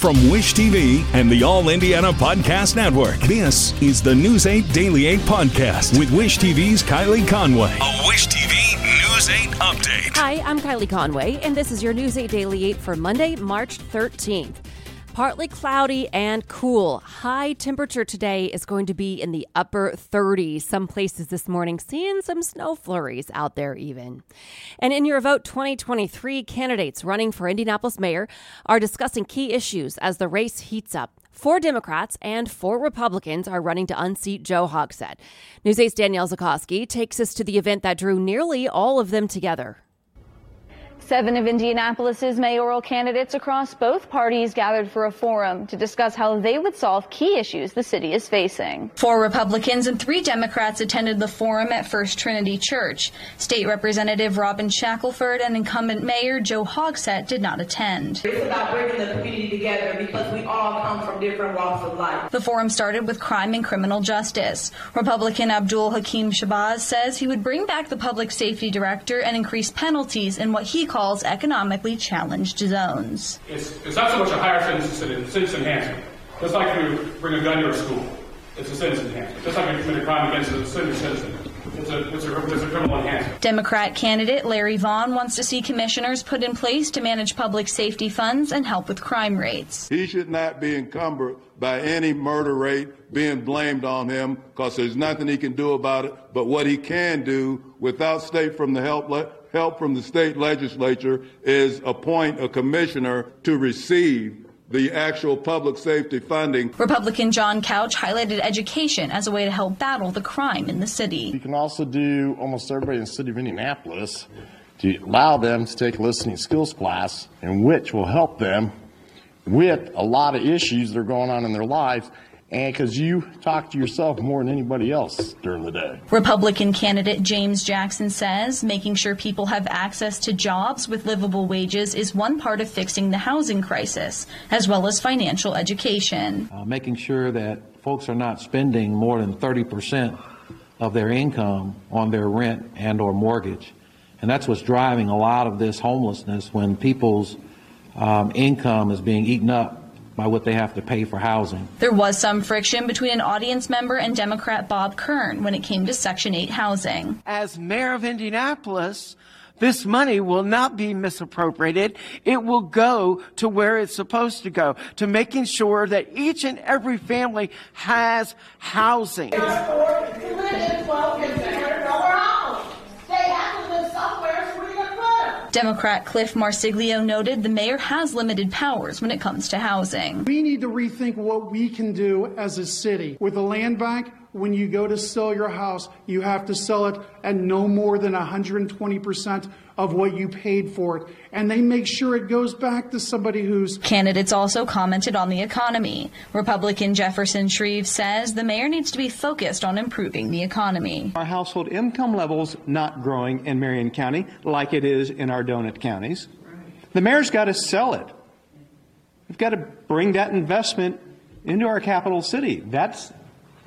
From Wish TV and the All Indiana Podcast Network, this is the News 8 Daily 8 Podcast with Wish TV's Kylie Conway. A Wish TV News 8 update. Hi, I'm Kylie Conway, and this is your News 8 Daily 8 for Monday, March 13th. Partly cloudy and cool. High temperature today is going to be in the upper 30s. Some places this morning seeing some snow flurries out there, even. And in your vote 2023, candidates running for Indianapolis mayor are discussing key issues as the race heats up. Four Democrats and four Republicans are running to unseat Joe Hogsett. News 8's Danielle Zulkowski takes us to the event that drew nearly all of them together. Seven of Indianapolis's mayoral candidates across both parties gathered for a forum to discuss how they would solve key issues the city is facing. Four Republicans and three Democrats attended the forum at First Trinity Church. State Representative Robin Shackleford and incumbent Mayor Joe Hogsett did not attend. It's about bringing the community together because we all come from different walks of life. The forum started with crime and criminal justice. Republican Abdul Hakim Shabazz says he would bring back the public safety director and increase penalties in what he calls calls economically challenged zones. It's, it's not so much a higher sentence, sentence enhancement. Just like if you bring a gun to a school, it's a sentence enhancement. Just like if you commit a crime against a citizen, it's a, it's, a, it's a criminal enhancement. Democrat candidate Larry Vaughn wants to see commissioners put in place to manage public safety funds and help with crime rates. He should not be encumbered by any murder rate being blamed on him because there's nothing he can do about it. But what he can do without state from the help help from the state legislature is appoint a commissioner to receive the actual public safety funding. Republican John Couch highlighted education as a way to help battle the crime in the city. You can also do almost everybody in the city of Indianapolis to allow them to take a listening skills class, and which will help them with a lot of issues that are going on in their lives and because you talk to yourself more than anybody else during the day. Republican candidate James Jackson says making sure people have access to jobs with livable wages is one part of fixing the housing crisis, as well as financial education. Uh, making sure that folks are not spending more than 30 percent of their income on their rent and or mortgage. And that's what's driving a lot of this homelessness when people's um, income is being eaten up by what they have to pay for housing. There was some friction between an audience member and Democrat Bob Kern when it came to Section 8 housing. As mayor of Indianapolis, this money will not be misappropriated. It will go to where it's supposed to go, to making sure that each and every family has housing. Democrat Clif Marsiglio noted the mayor has limited powers when it comes to housing. We need to rethink what we can do as a city. With the land bank, when you go to sell your house, you have to sell it at no more than 120% of what you paid for it. And they make sure it goes back to somebody who's. Candidates also commented on the economy. Republican Jefferson Shreve says the mayor needs to be focused on improving the economy. Our household income levels not growing in Marion County like it is in our donut counties. The mayor's got to sell it. We've got to bring that investment into our capital city. That's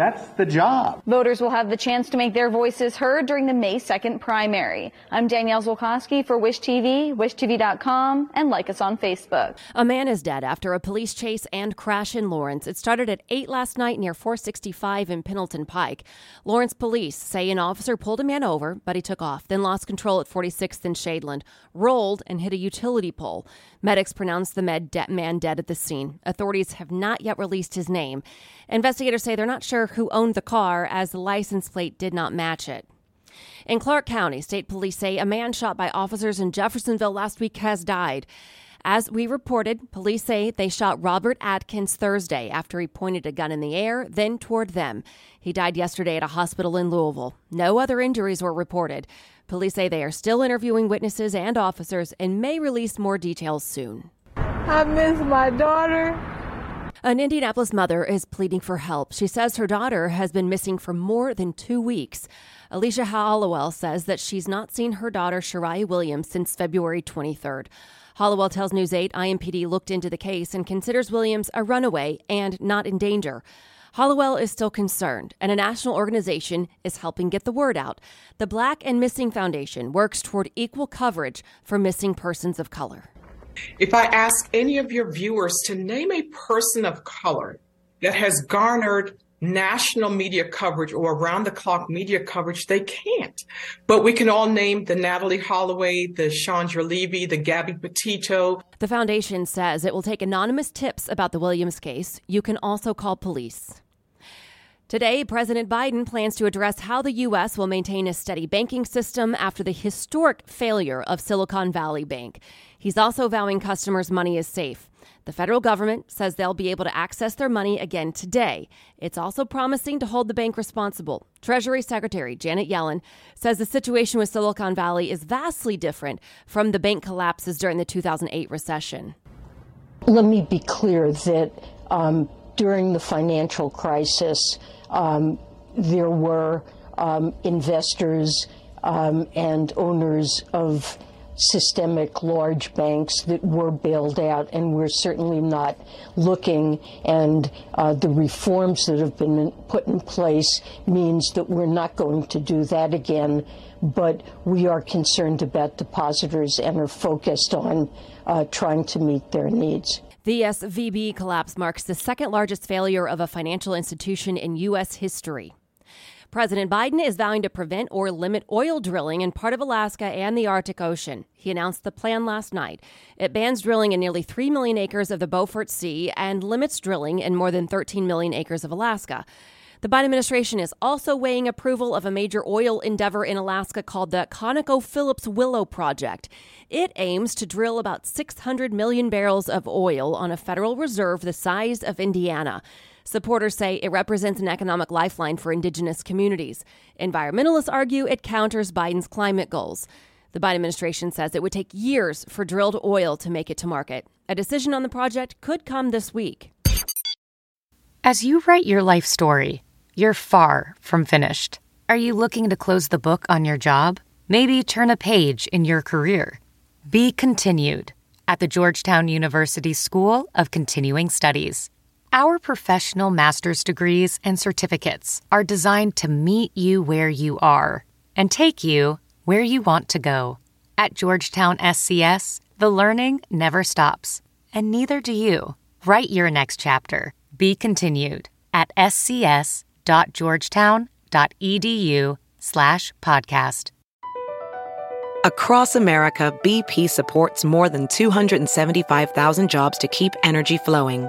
that's the job. Voters will have the chance to make their voices heard during the May 2nd primary. I'm Danielle Zulkowski for Wish TV, wishtv.com, and like us on Facebook. A man is dead after a police chase and crash in Lawrence. It started at 8 last night near 465 in Pendleton Pike. Lawrence police say an officer pulled a man over, but he took off, then lost control at 46th and Shadeland, rolled and hit a utility pole. Medics pronounced the med de- man dead at the scene. Authorities have not yet released his name. Investigators say they're not sure who owned the car as the license plate did not match it. In Clark County, state police say a man shot by officers in Jeffersonville last week has died. As we reported, police say they shot Robert Atkins Thursday after he pointed a gun in the air, then toward them. He died yesterday at a hospital in Louisville. No other injuries were reported. Police say they are still interviewing witnesses and officers and may release more details soon. I miss my daughter. An Indianapolis mother is pleading for help. She says her daughter has been missing for more than two weeks. Alicia Hollowell says that she's not seen her daughter, Shariah Williams, since February 23rd. Hollowell tells News 8 IMPD looked into the case and considers Williams a runaway and not in danger. Hollowell is still concerned, and a national organization is helping get the word out. The Black and Missing Foundation works toward equal coverage for missing persons of color. If I ask any of your viewers to name a person of color that has garnered national media coverage or around the clock media coverage, they can't. But we can all name the Natalee Holloway, the Chandra Levy, the Gabby Petito. The foundation says it will take anonymous tips about the Williams case. You can also call police. Today, President Biden plans to address how the U.S. will maintain a steady banking system after the historic failure of Silicon Valley Bank. He's also vowing customers' money is safe. The federal government says they'll be able to access their money again today. It's also promising to hold the bank responsible. Treasury Secretary Janet Yellen says the situation with Silicon Valley is vastly different from the bank collapses during the 2008 recession. Let me be clear that um, during the financial crisis, um, there were um, investors um, and owners of systemic large banks that were bailed out, and we're certainly not looking. And uh, the reforms that have been put in place means that we're not going to do that again. But we are concerned about depositors and are focused on uh, trying to meet their needs. The SVB collapse marks the second largest failure of a financial institution in U.S. history. President Biden is vowing to prevent or limit oil drilling in part of Alaska and the Arctic Ocean. He announced the plan last night. It bans drilling in nearly 3 million acres of the Beaufort Sea and limits drilling in more than 13 million acres of Alaska. The Biden administration is also weighing approval of a major oil endeavor in Alaska called the ConocoPhillips Willow Project. It aims to drill about 600 million barrels of oil on a federal reserve the size of Indiana. Supporters say it represents an economic lifeline for indigenous communities. Environmentalists argue it counters Biden's climate goals. The Biden administration says it would take years for drilled oil to make it to market. A decision on the project could come this week. As you write your life story, you're far from finished. Are you looking to close the book on your job? Maybe turn a page in your career? Be continued at the Georgetown University School of Continuing Studies. Our professional master's degrees and certificates are designed to meet you where you are and take you where you want to go. At Georgetown SCS, the learning never stops, and neither do you. Write your next chapter. Be continued at scs.georgetown.edu/slash podcast. Across America, BP supports more than 275,000 jobs to keep energy flowing.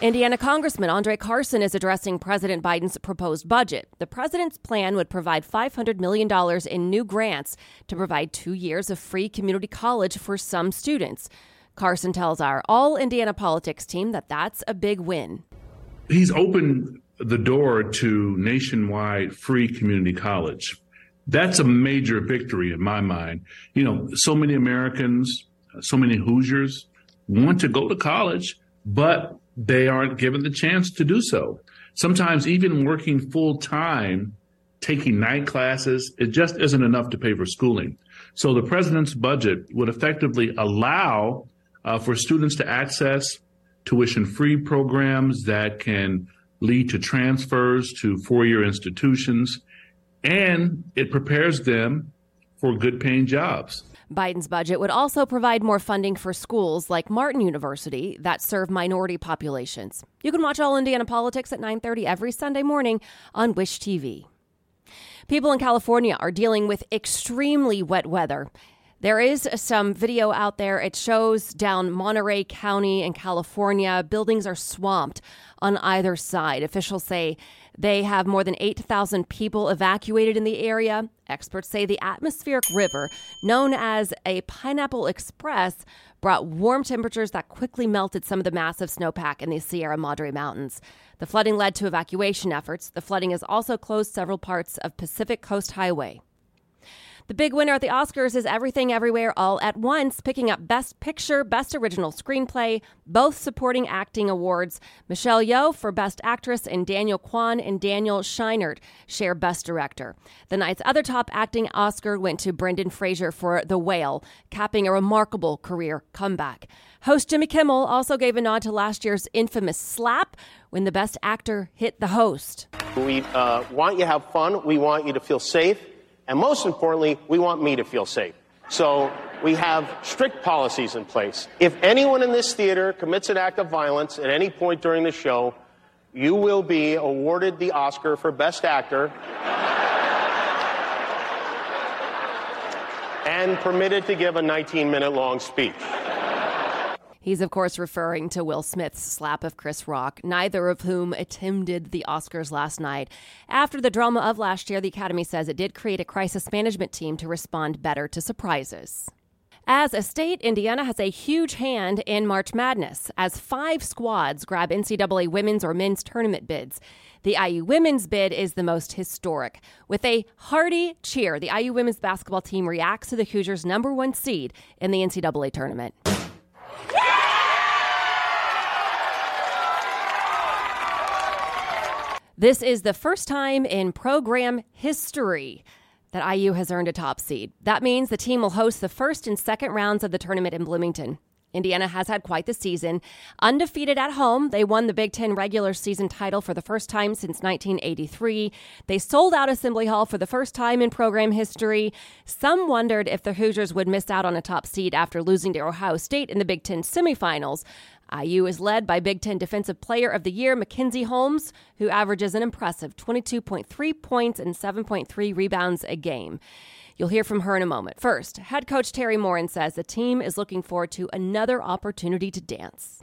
Indiana Congressman Andre Carson is addressing President Biden's proposed budget. The president's plan would provide $500 million in new grants to provide two years of free community college for some students. Carson tells our All Indiana Politics team that that's a big win. He's opened the door to nationwide free community college. That's a major victory in my mind. You know, so many Americans, so many Hoosiers want to go to college, but they aren't given the chance to do so. Sometimes even working full time, taking night classes, it just isn't enough to pay for schooling. So the president's budget would effectively allow uh, for students to access tuition free programs that can lead to transfers to four year institutions, and it prepares them for good paying jobs. Biden's budget would also provide more funding for schools like Martin University that serve minority populations. You can watch All Indiana Politics at 9:30 every Sunday morning on Wish TV. People in California are dealing with extremely wet weather. There is some video out there. It shows down Monterey County in California. Buildings are swamped on either side. Officials say they have more than 8,000 people evacuated in the area. Experts say the atmospheric river, known as a Pineapple Express, brought warm temperatures that quickly melted some of the massive snowpack in the Sierra Madre Mountains. The flooding led to evacuation efforts. The flooding has also closed several parts of Pacific Coast Highway. The big winner at the Oscars is Everything Everywhere All at Once, picking up Best Picture, Best Original Screenplay, both supporting acting awards. Michelle Yeoh for Best Actress and Daniel Kwan and Daniel Scheinert share Best Director. The night's other top acting Oscar went to Brendan Fraser for The Whale, capping a remarkable career comeback. Host Jimmy Kimmel also gave a nod to last year's infamous slap when the best actor hit the host. We uh, want you to have fun. We want you to feel safe. And most importantly, we want me to feel safe. So we have strict policies in place. If anyone in this theater commits an act of violence at any point during the show, you will be awarded the Oscar for Best Actor and permitted to give a 19 minute long speech. He's, of course, referring to Will Smith's slap of Chris Rock, neither of whom attended the Oscars last night. After the drama of last year, the Academy says it did create a crisis management team to respond better to surprises. As a state, Indiana has a huge hand in March Madness as five squads grab NCAA women's or men's tournament bids. The IU women's bid is the most historic. With a hearty cheer, the IU women's basketball team reacts to the Hoosiers' number one seed in the NCAA tournament. This is the first time in program history that IU has earned a top seed. That means the team will host the first and second rounds of the tournament in Bloomington. Indiana has had quite the season. Undefeated at home, they won the Big Ten regular season title for the first time since 1983. They sold out Assembly Hall for the first time in program history. Some wondered if the Hoosiers would miss out on a top seed after losing to Ohio State in the Big Ten semifinals. IU is led by Big Ten Defensive Player of the Year Mackenzie Holmes, who averages an impressive 22.3 points and 7.3 rebounds a game. You'll hear from her in a moment. First, head coach Teri Moren says the team is looking forward to another opportunity to dance.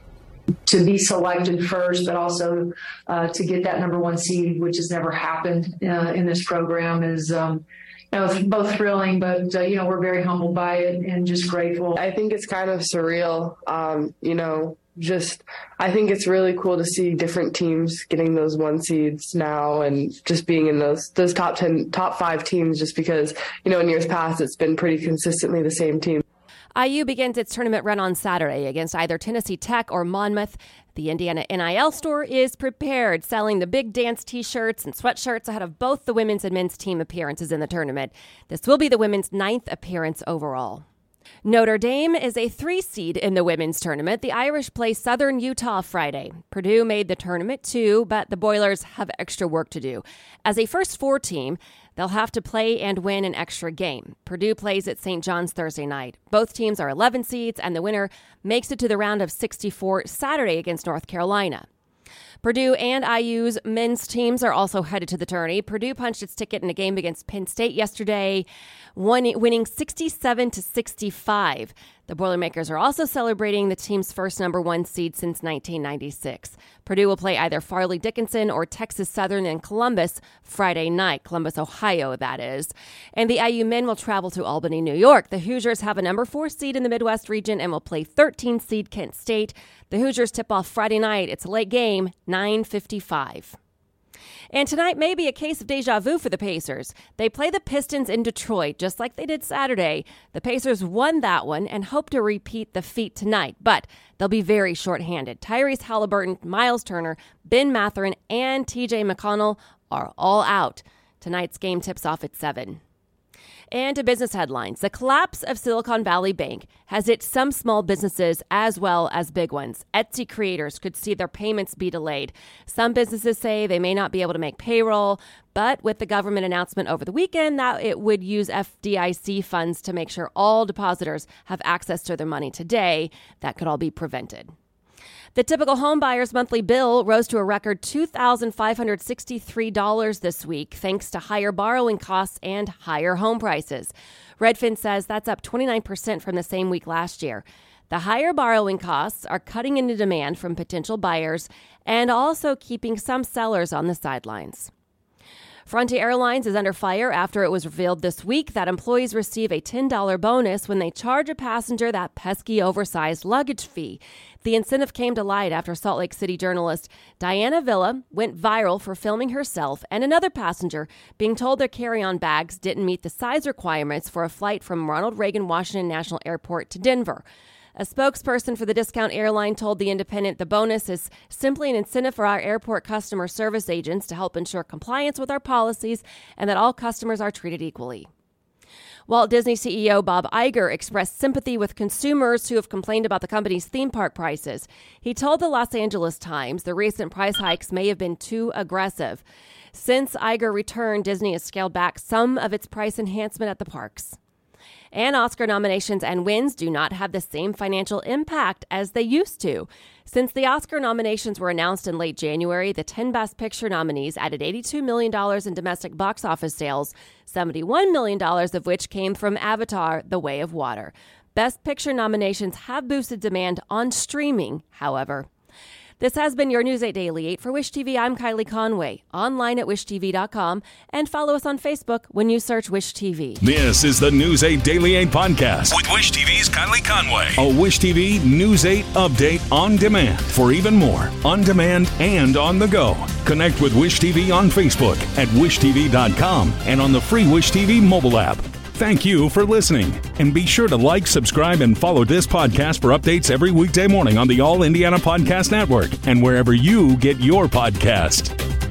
To be selected first, but also uh, to get that number one seed, which has never happened uh, in this program, is um, you know, both thrilling, but uh, you know, we're very humbled by it and just grateful. I think it's kind of surreal. Um, you know, just I think it's really cool to see different teams getting those one seeds now and just being in those those top 10 top 5 teams just because you know in years past it's been pretty consistently the same team. IU begins its tournament run on Saturday against either Tennessee Tech or Monmouth. The Indiana NIL store is prepared, selling the big dance t shirts and sweatshirts ahead of both the women's and men's team appearances in the tournament. This will be the women's ninth appearance overall. Notre Dame is a three seed in the women's tournament. The Irish play Southern Utah Friday. Purdue made the tournament too, but the Boilers have extra work to do. As a first four team, they'll have to play and win an extra game. Purdue plays at St. John's Thursday night. Both teams are 11 seeds, and the winner makes it to the round of 64 Saturday against North Carolina. Purdue and IU's men's teams are also headed to the tourney. Purdue punched its ticket in a game against Penn State yesterday, winning 67 to 65. The Boilermakers are also celebrating the team's first number one seed since 1996. Purdue will play either Fairleigh Dickinson or Texas Southern in Columbus Friday night, Columbus, Ohio, that is. And the IU men will travel to Albany, New York. The Hoosiers have a number four seed in the Midwest region and will play 13 seed Kent State. The Hoosiers tip off Friday night. It's a late game, 955. And tonight may be a case of deja vu for the Pacers. They play the Pistons in Detroit, just like they did Saturday. The Pacers won that one and hope to repeat the feat tonight, but they'll be very shorthanded. Tyrese Halliburton, Myles Turner, Ben Mathurin, and TJ McConnell are all out. Tonight's game tips off at 7. And to business headlines The collapse of Silicon Valley Bank has hit some small businesses as well as big ones. Etsy creators could see their payments be delayed. Some businesses say they may not be able to make payroll, but with the government announcement over the weekend that it would use FDIC funds to make sure all depositors have access to their money today, that could all be prevented. The typical home buyer's monthly bill rose to a record $2,563 this week, thanks to higher borrowing costs and higher home prices. Redfin says that's up 29% from the same week last year. The higher borrowing costs are cutting into demand from potential buyers and also keeping some sellers on the sidelines. Frontier Airlines is under fire after it was revealed this week that employees receive a $10 bonus when they charge a passenger that pesky oversized luggage fee. The incentive came to light after Salt Lake City journalist Diana Villa went viral for filming herself and another passenger being told their carry on bags didn't meet the size requirements for a flight from Ronald Reagan Washington National Airport to Denver. A spokesperson for the discount airline told The Independent the bonus is simply an incentive for our airport customer service agents to help ensure compliance with our policies and that all customers are treated equally. Walt Disney CEO Bob Iger expressed sympathy with consumers who have complained about the company's theme park prices. He told the Los Angeles Times the recent price hikes may have been too aggressive. Since Iger returned, Disney has scaled back some of its price enhancement at the parks. And Oscar nominations and wins do not have the same financial impact as they used to. Since the Oscar nominations were announced in late January, the 10 Best Picture nominees added $82 million in domestic box office sales, $71 million of which came from Avatar The Way of Water. Best Picture nominations have boosted demand on streaming, however. This has been your News 8 Daily 8 for Wish TV. I'm Kylie Conway, online at wishtv.com, and follow us on Facebook when you search Wish TV. This is the News 8 Daily 8 podcast with Wish TV's Kylie Conway. A Wish TV News 8 update on demand for even more on demand and on the go. Connect with Wish TV on Facebook at wishtv.com and on the free Wish TV mobile app. Thank you for listening. And be sure to like, subscribe, and follow this podcast for updates every weekday morning on the All Indiana Podcast Network and wherever you get your podcast.